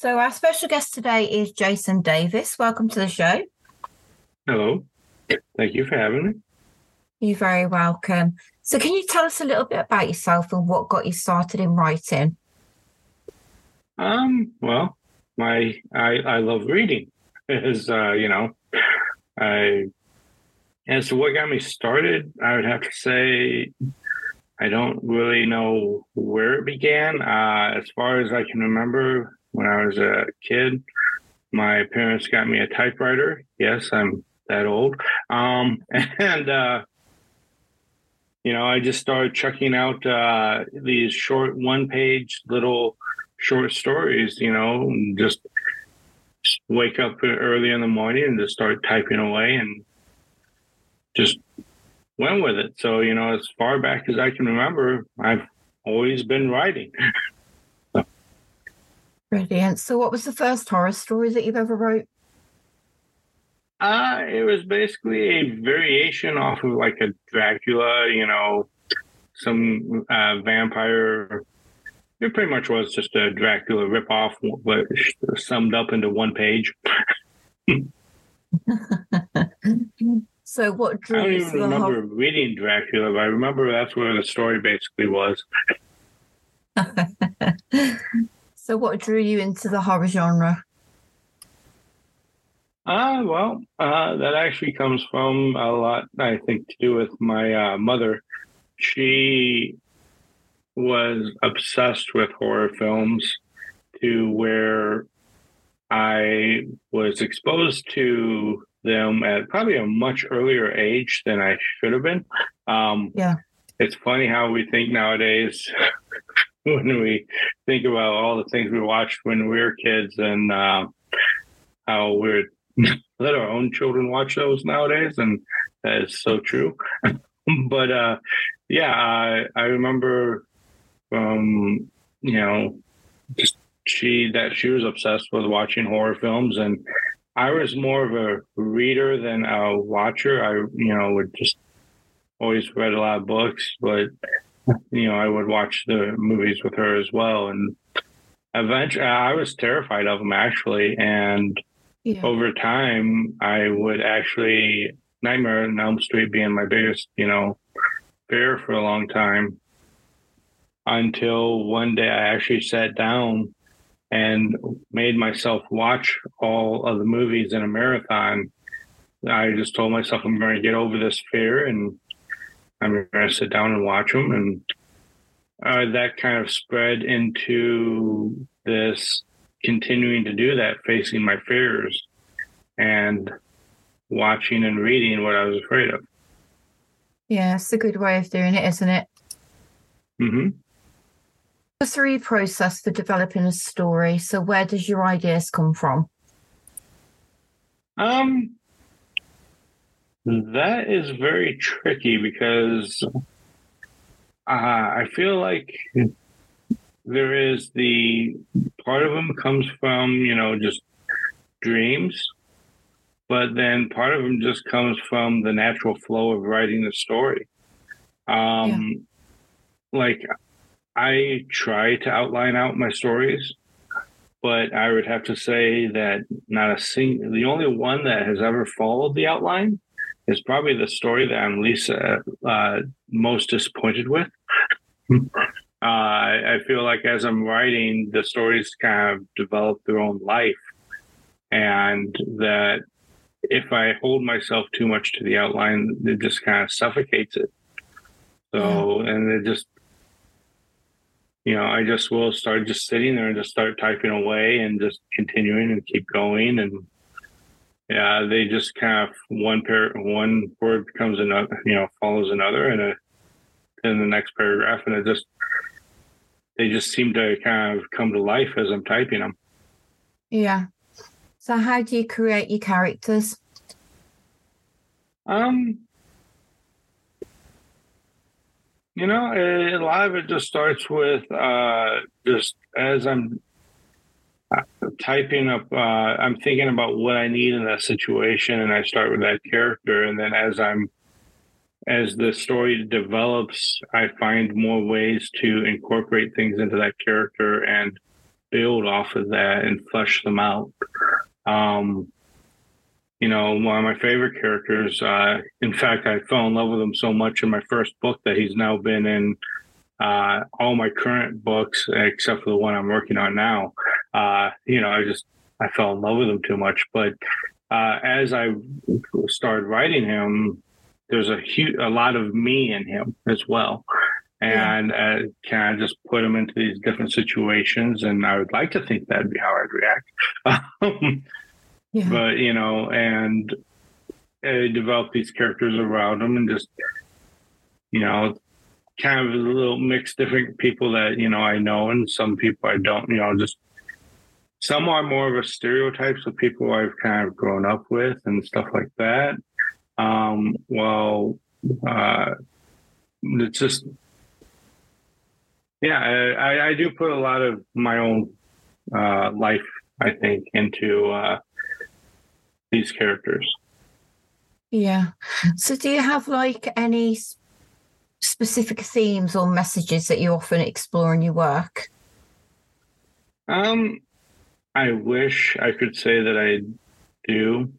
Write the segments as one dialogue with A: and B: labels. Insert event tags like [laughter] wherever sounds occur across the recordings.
A: So, our special guest today is Jason Davis. Welcome to the show.
B: Hello. Thank you for having me.
A: You're very welcome. So, can you tell us a little bit about yourself and what got you started in writing?
B: Um, well, my I I love reading. [laughs] Is uh, you know, I as to what got me started, I would have to say I don't really know where it began. Uh, as far as I can remember, when I was a kid, my parents got me a typewriter. Yes, I'm that old. Um, [laughs] and uh, you know, I just started checking out uh, these short one-page little short stories. You know, just wake up early in the morning and just start typing away and just went with it. So, you know, as far back as I can remember, I've always been writing. [laughs]
A: Brilliant. So, what was the first horror story that you've ever wrote?
B: Uh, it was basically a variation off of like a Dracula, you know, some uh, vampire. It pretty much was just a Dracula ripoff, but summed up into one page. [laughs]
A: So what drew
B: I don't even remember whole... reading Dracula, but I remember that's where the story basically was. [laughs]
A: so what drew you into the horror genre?
B: Uh, well, uh, that actually comes from a lot, I think, to do with my uh, mother. She was obsessed with horror films to where I was exposed to them at probably a much earlier age than I should have been. Um,
A: yeah.
B: It's funny how we think nowadays [laughs] when we think about all the things we watched when we were kids and uh, how we're [laughs] let our own children watch those nowadays. And that is so true. [laughs] but uh, yeah, I, I remember, um, you know, just she that she was obsessed with watching horror films and I was more of a reader than a watcher. I, you know, would just always read a lot of books, but you know, I would watch the movies with her as well. And eventually, I was terrified of them actually. And yeah. over time, I would actually Nightmare on Elm Street being my biggest, you know, fear for a long time. Until one day, I actually sat down and made myself watch all of the movies in a marathon. I just told myself I'm going to get over this fear and I'm going to sit down and watch them. And uh, that kind of spread into this continuing to do that, facing my fears and watching and reading what I was afraid of.
A: Yeah, it's a good way of doing it, isn't it?
B: Mm-hmm
A: the three process for developing a story. So where does your ideas come from?
B: Um that is very tricky because uh, I feel like there is the part of them comes from, you know, just dreams, but then part of them just comes from the natural flow of writing the story. Um, yeah. like I try to outline out my stories, but I would have to say that not a single, the only one that has ever followed the outline is probably the story that I'm least uh, uh, most disappointed with. uh, I, I feel like as I'm writing, the stories kind of develop their own life, and that if I hold myself too much to the outline, it just kind of suffocates it. So, and it just you know, I just will start just sitting there and just start typing away and just continuing and keep going. And yeah, they just kind of one pair, one word becomes another, you know, follows another and a, in the next paragraph. And it just, they just seem to kind of come to life as I'm typing them.
A: Yeah. So how do you create your characters?
B: Um, you know, a lot of it just starts with uh, just as I'm typing up, uh, I'm thinking about what I need in that situation, and I start with that character, and then as I'm as the story develops, I find more ways to incorporate things into that character and build off of that and flesh them out. Um, you know, one of my favorite characters. Uh, in fact, I fell in love with him so much in my first book that he's now been in uh, all my current books, except for the one I'm working on now. Uh, you know, I just I fell in love with him too much. But uh, as I started writing him, there's a huge, a lot of me in him as well. And uh, can I just put him into these different situations? And I would like to think that'd be how I'd react. [laughs] yeah. But, you know, and I develop these characters around him and just, you know, kind of a little mix different people that, you know, I know and some people I don't, you know, just some are more of a stereotypes of people I've kind of grown up with and stuff like that. Um, well, uh, it's just, yeah, I, I, do put a lot of my own uh, life, I think, into uh, these characters.
A: Yeah. So, do you have like any specific themes or messages that you often explore in your work?
B: Um, I wish I could say that I do.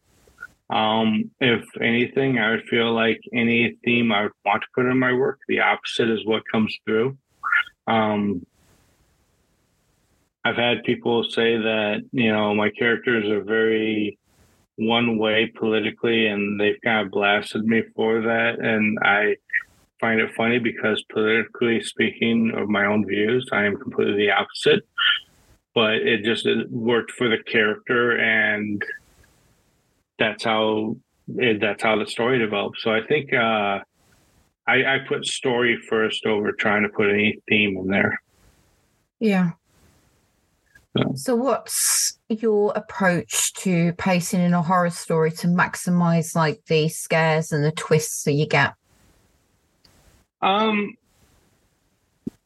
B: Um, if anything, I would feel like any theme I would want to put in my work, the opposite is what comes through. Um, I've had people say that, you know, my characters are very one way politically, and they've kind of blasted me for that. And I find it funny because politically speaking of my own views, I am completely the opposite but it just it worked for the character and that's how it, that's how the story developed. So i think uh, I, I put story first over trying to put any theme in there.
A: Yeah. So. so what's your approach to pacing in a horror story to maximize like the scares and the twists that you get?
B: Um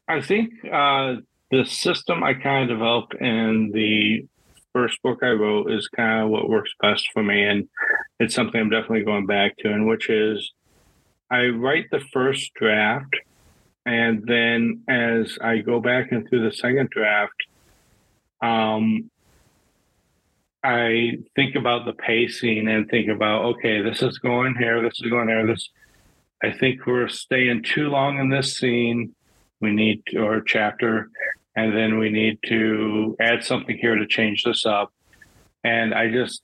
B: i think uh the system I kind of developed in the first book I wrote is kind of what works best for me. And it's something I'm definitely going back to, and which is I write the first draft. And then as I go back into the second draft, um, I think about the pacing and think about, okay, this is going here, this is going there. This, I think we're staying too long in this scene. We need to, or chapter and then we need to add something here to change this up. And I just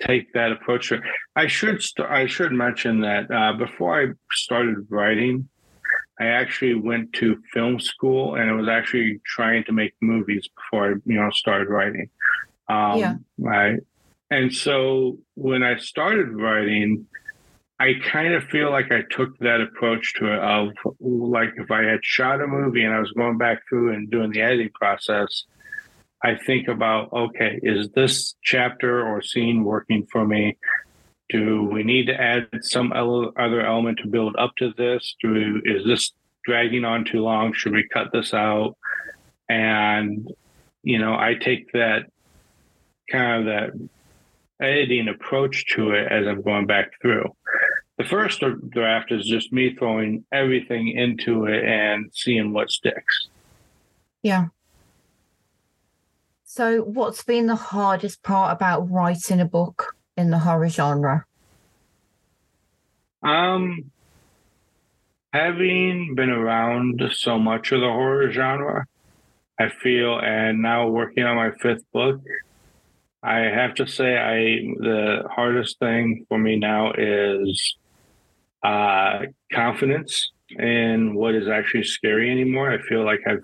B: take that approach. I should st- I should mention that uh, before I started writing, I actually went to film school and I was actually trying to make movies before I you know started writing. Um, yeah. I, and so when I started writing, I kind of feel like I took that approach to it of like if I had shot a movie and I was going back through and doing the editing process, I think about okay, is this chapter or scene working for me? Do we need to add some other element to build up to this? Do is this dragging on too long? Should we cut this out? And you know, I take that kind of that editing approach to it as I'm going back through. The first draft is just me throwing everything into it and seeing what sticks.
A: Yeah. So, what's been the hardest part about writing a book in the horror genre?
B: Um, having been around so much of the horror genre, I feel, and now working on my fifth book, I have to say, I the hardest thing for me now is uh, confidence in what is actually scary anymore. I feel like I've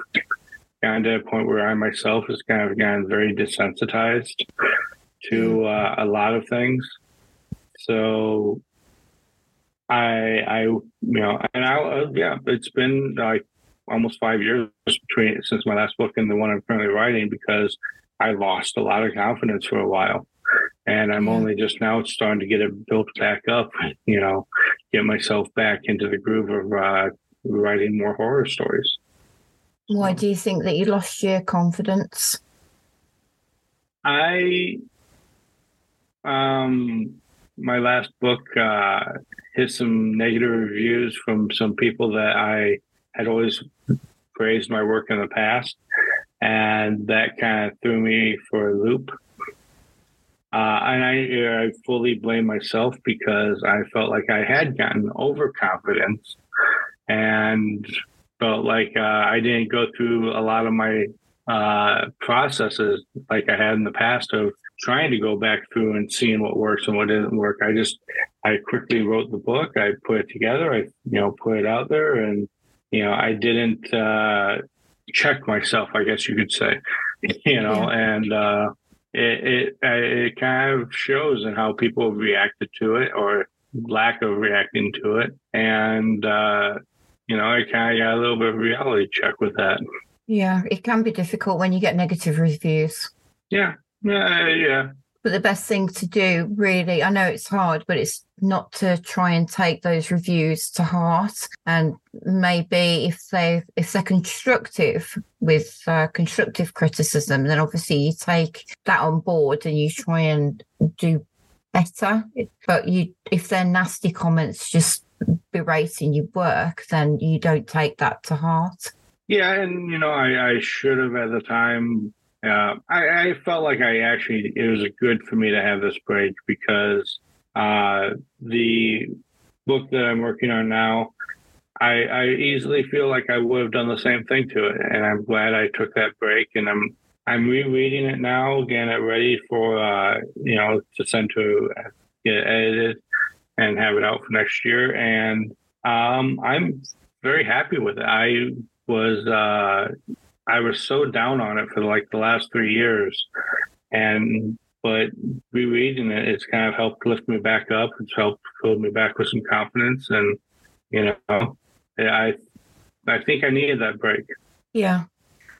B: gotten to a point where I myself has kind of gotten very desensitized to uh, a lot of things. So I, I, you know, and I, uh, yeah, it's been like almost five years between since my last book and the one I'm currently writing because I lost a lot of confidence for a while. And I'm only just now starting to get it built back up, you know, get myself back into the groove of uh, writing more horror stories.
A: Why do you think that you lost your confidence?
B: I, um, my last book uh, hit some negative reviews from some people that I had always praised my work in the past and that kind of threw me for a loop. Uh, and I, I fully blame myself because I felt like I had gotten overconfident and felt like uh, I didn't go through a lot of my uh, processes like I had in the past of trying to go back through and seeing what works and what didn't work. I just I quickly wrote the book. I put it together. I you know put it out there, and you know I didn't uh, check myself. I guess you could say, [laughs] you know, and uh, it, it it kind of shows in how people reacted to it or lack of reacting to it, and uh, you know I kind of got a little bit of reality check with that.
A: Yeah, it can be difficult when you get negative reviews.
B: Yeah, yeah, yeah.
A: But the best thing to do, really, I know it's hard, but it's not to try and take those reviews to heart. And maybe if they if they're constructive with uh, constructive criticism, then obviously you take that on board and you try and do better. But you, if they're nasty comments, just berating your work, then you don't take that to heart.
B: Yeah, and you know, I, I should have at the time. Uh, I, I felt like I actually it was good for me to have this break because uh, the book that I'm working on now, I, I easily feel like I would have done the same thing to it, and I'm glad I took that break. And I'm I'm rereading it now, getting it ready for uh, you know to send to get it edited and have it out for next year. And um, I'm very happy with it. I was uh, I was so down on it for like the last three years, and but rereading it, it's kind of helped lift me back up. It's helped fill me back with some confidence, and you know, I I think I needed that break.
A: Yeah.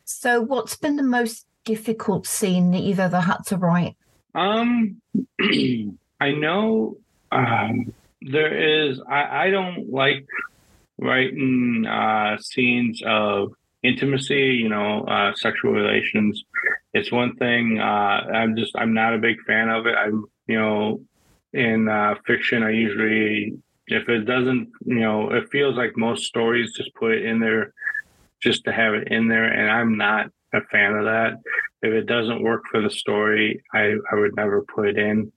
A: So, what's been the most difficult scene that you've ever had to write?
B: Um, [clears throat] I know um, there is. I I don't like writing uh, scenes of intimacy, you know, uh, sexual relations. It's one thing. Uh, I'm just I'm not a big fan of it. I'm you know in uh, fiction I usually if it doesn't you know it feels like most stories just put it in there just to have it in there, and I'm not a fan of that. If it doesn't work for the story, I I would never put it in.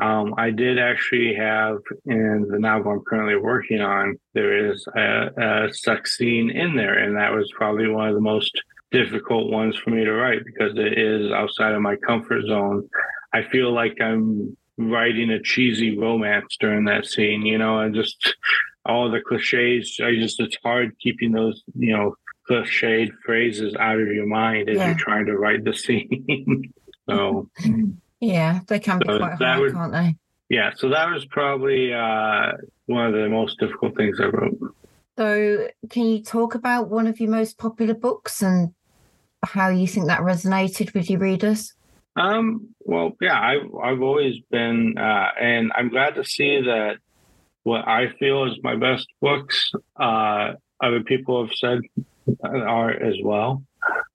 B: Um, I did actually have in the novel I'm currently working on, there is a, a sex scene in there, and that was probably one of the most difficult ones for me to write because it is outside of my comfort zone. I feel like I'm writing a cheesy romance during that scene, you know, and just all the cliches. I just, it's hard keeping those, you know, cliched phrases out of your mind as yeah. you're trying to write the [laughs] scene. so.
A: Yeah, they can be so quite hard, would, can't they?
B: Yeah, so that was probably uh, one of the most difficult things I wrote.
A: So, can you talk about one of your most popular books and how you think that resonated with your readers?
B: Um, well, yeah, I've I've always been, uh, and I'm glad to see that what I feel is my best books, uh, other people have said are as well.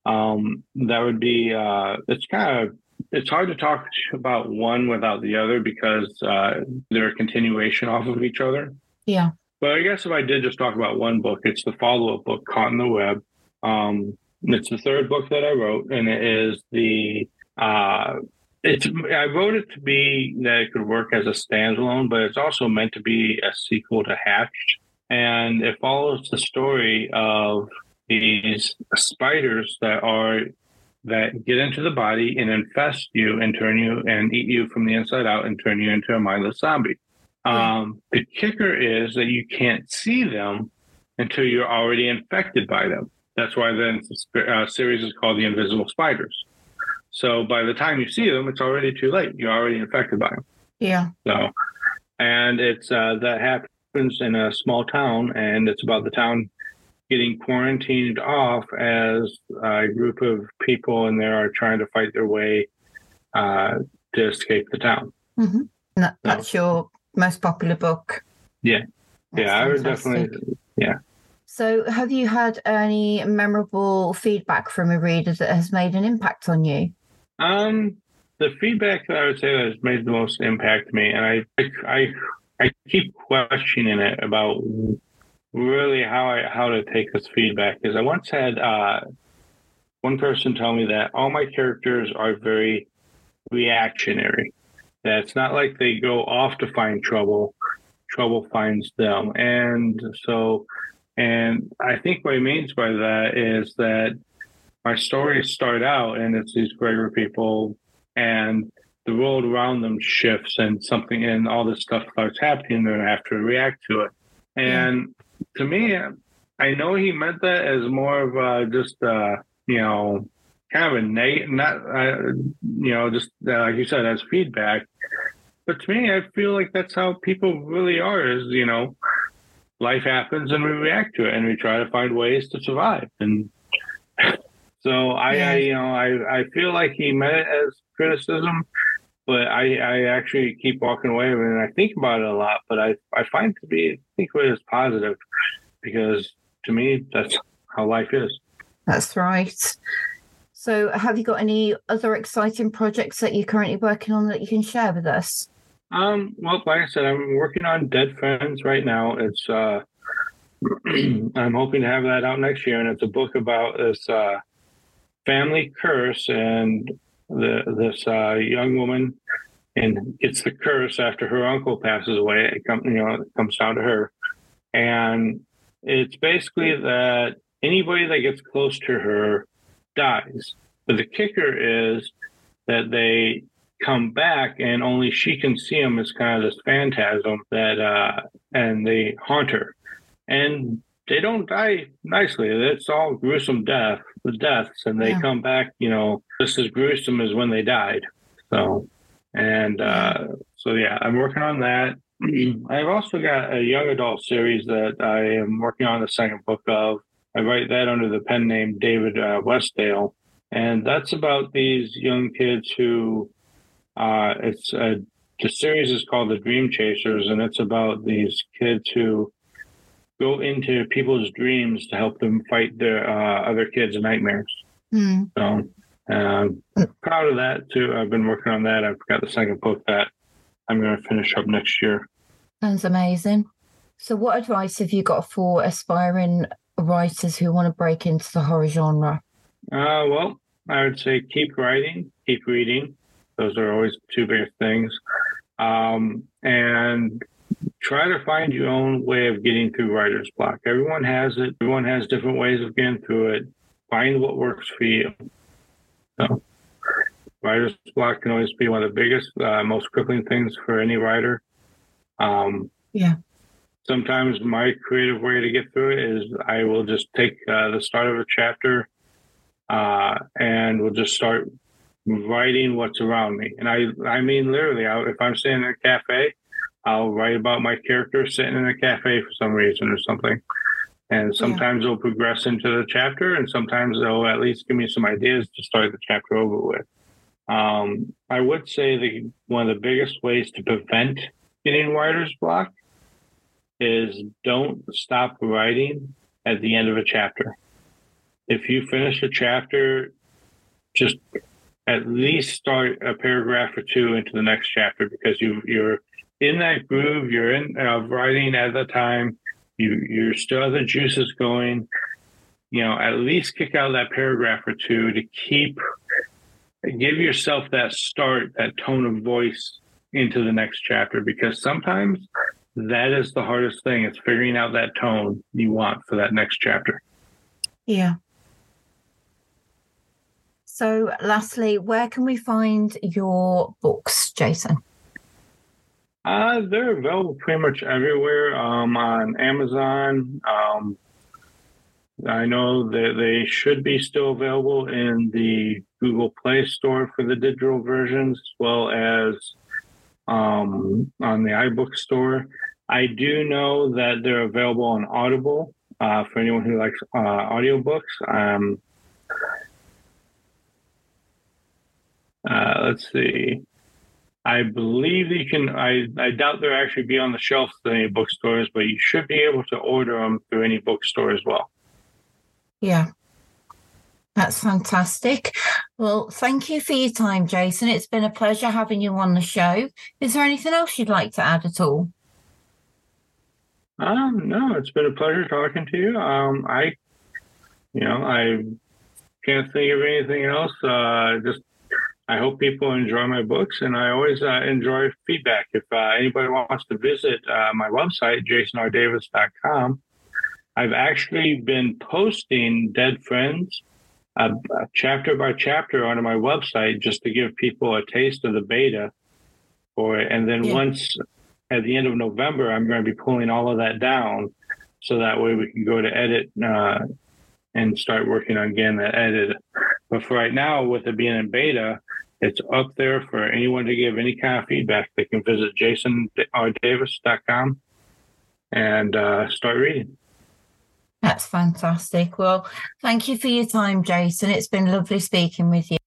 B: Um, that would be, uh, it's kind of it's hard to talk about one without the other because uh, they're a continuation off of each other.
A: Yeah.
B: But I guess if I did just talk about one book, it's the follow up book, Caught in the Web. Um, it's the third book that I wrote, and it is the. Uh, it's I wrote it to be that it could work as a standalone, but it's also meant to be a sequel to Hatched, and it follows the story of these spiders that are that get into the body and infest you and turn you and eat you from the inside out and turn you into a mindless zombie. Um, the kicker is that you can't see them until you're already infected by them. That's why the uh, series is called The Invisible Spiders. So by the time you see them, it's already too late. You're already infected by them.
A: Yeah.
B: So, and it's uh, that happens in a small town, and it's about the town getting quarantined off as a group of people in there are trying to fight their way uh, to escape the town.
A: Mm-hmm. That, that's so, your most popular book.
B: Yeah. That's yeah, fantastic. I would definitely. Yeah.
A: So, have you had any memorable feedback from a reader that has made an impact on you?
B: Um, the feedback that I would say that has made the most impact to me, and I, I, I keep questioning it about really how I how to take this feedback is I once had uh, one person tell me that all my characters are very reactionary. That it's not like they go off to find trouble, trouble finds them. And so, and I think what he means by that is that my stories start out and it's these Gregor people and the world around them shifts and something and all this stuff starts happening and they have to react to it. And to me, I know he meant that as more of a, just uh, you know kind of a negative, not uh, you know just uh, like you said as feedback. But to me, I feel like that's how people really are. Is you know, life happens and we react to it and we try to find ways to survive. And [laughs] so I. I you know, I I feel like he meant it as criticism, but I, I actually keep walking away and I think about it a lot. But I, I find to be I think of it as positive because to me that's how life is.
A: That's right. So, have you got any other exciting projects that you're currently working on that you can share with us?
B: Um, well, like I said, I'm working on Dead Friends right now. It's uh, [clears throat] I'm hoping to have that out next year, and it's a book about this uh, family curse and the this uh, young woman and gets the curse after her uncle passes away. It comes, you know, it comes down to her, and it's basically that anybody that gets close to her dies. But the kicker is that they come back and only she can see them as kind of this phantasm that uh and they haunt her and they don't die nicely it's all gruesome death the deaths and they yeah. come back you know just as gruesome as when they died so and uh so yeah i'm working on that [clears throat] i've also got a young adult series that i am working on the second book of I write that under the pen name David uh, Westdale, and that's about these young kids who. Uh, it's a, the series is called The Dream Chasers, and it's about these kids who go into people's dreams to help them fight their uh, other kids' nightmares. Mm. So, um, proud of that too. I've been working on that. I've got the second book that I'm going to finish up next year.
A: Sounds amazing. So, what advice have you got for aspiring writers who want to break into the horror genre?
B: Uh, well, I would say keep writing, keep reading. Those are always two biggest things. Um, and try to find your own way of getting through writer's block. Everyone has it. Everyone has different ways of getting through it. Find what works for you. So, writer's block can always be one of the biggest, uh, most crippling things for any writer. Um,
A: yeah
B: sometimes my creative way to get through it is I will just take uh, the start of a chapter uh, and we'll just start writing what's around me. And I, I mean, literally, I, if I'm sitting in a cafe, I'll write about my character sitting in a cafe for some reason or something. And sometimes yeah. it'll progress into the chapter, and sometimes they'll at least give me some ideas to start the chapter over with. Um, I would say that one of the biggest ways to prevent getting writer's block is don't stop writing at the end of a chapter. If you finish a chapter, just at least start a paragraph or two into the next chapter because you you're in that groove. You're in uh, writing at the time. You you're still have the juices going. You know, at least kick out that paragraph or two to keep give yourself that start, that tone of voice into the next chapter because sometimes that is the hardest thing. It's figuring out that tone you want for that next chapter.
A: Yeah. So, lastly, where can we find your books, Jason?
B: Uh, they're available pretty much everywhere um, on Amazon. Um, I know that they should be still available in the Google Play Store for the digital versions, as well as um, on the iBook store. I do know that they're available on Audible uh, for anyone who likes uh, audiobooks. Um, uh, let's see. I believe you can. I, I doubt they'll actually be on the shelves at any bookstores, but you should be able to order them through any bookstore as well.
A: Yeah. That's fantastic. Well, thank you for your time, Jason. It's been a pleasure having you on the show. Is there anything else you'd like to add at all?
B: Um, no, it's been a pleasure talking to you. Um, I, you know, I can't think of anything else. Uh, just I hope people enjoy my books, and I always uh, enjoy feedback. If uh, anybody wants to visit uh, my website, jasonrdavis.com, I've actually been posting Dead Friends uh, chapter by chapter onto my website just to give people a taste of the beta for it. And then yeah. once at the end of November, I'm going to be pulling all of that down so that way we can go to edit uh, and start working on getting that edited. But for right now, with it being in beta, it's up there for anyone to give any kind of feedback. They can visit jasonrdavis.com and uh, start reading.
A: That's fantastic. Well, thank you for your time, Jason. It's been lovely speaking with you.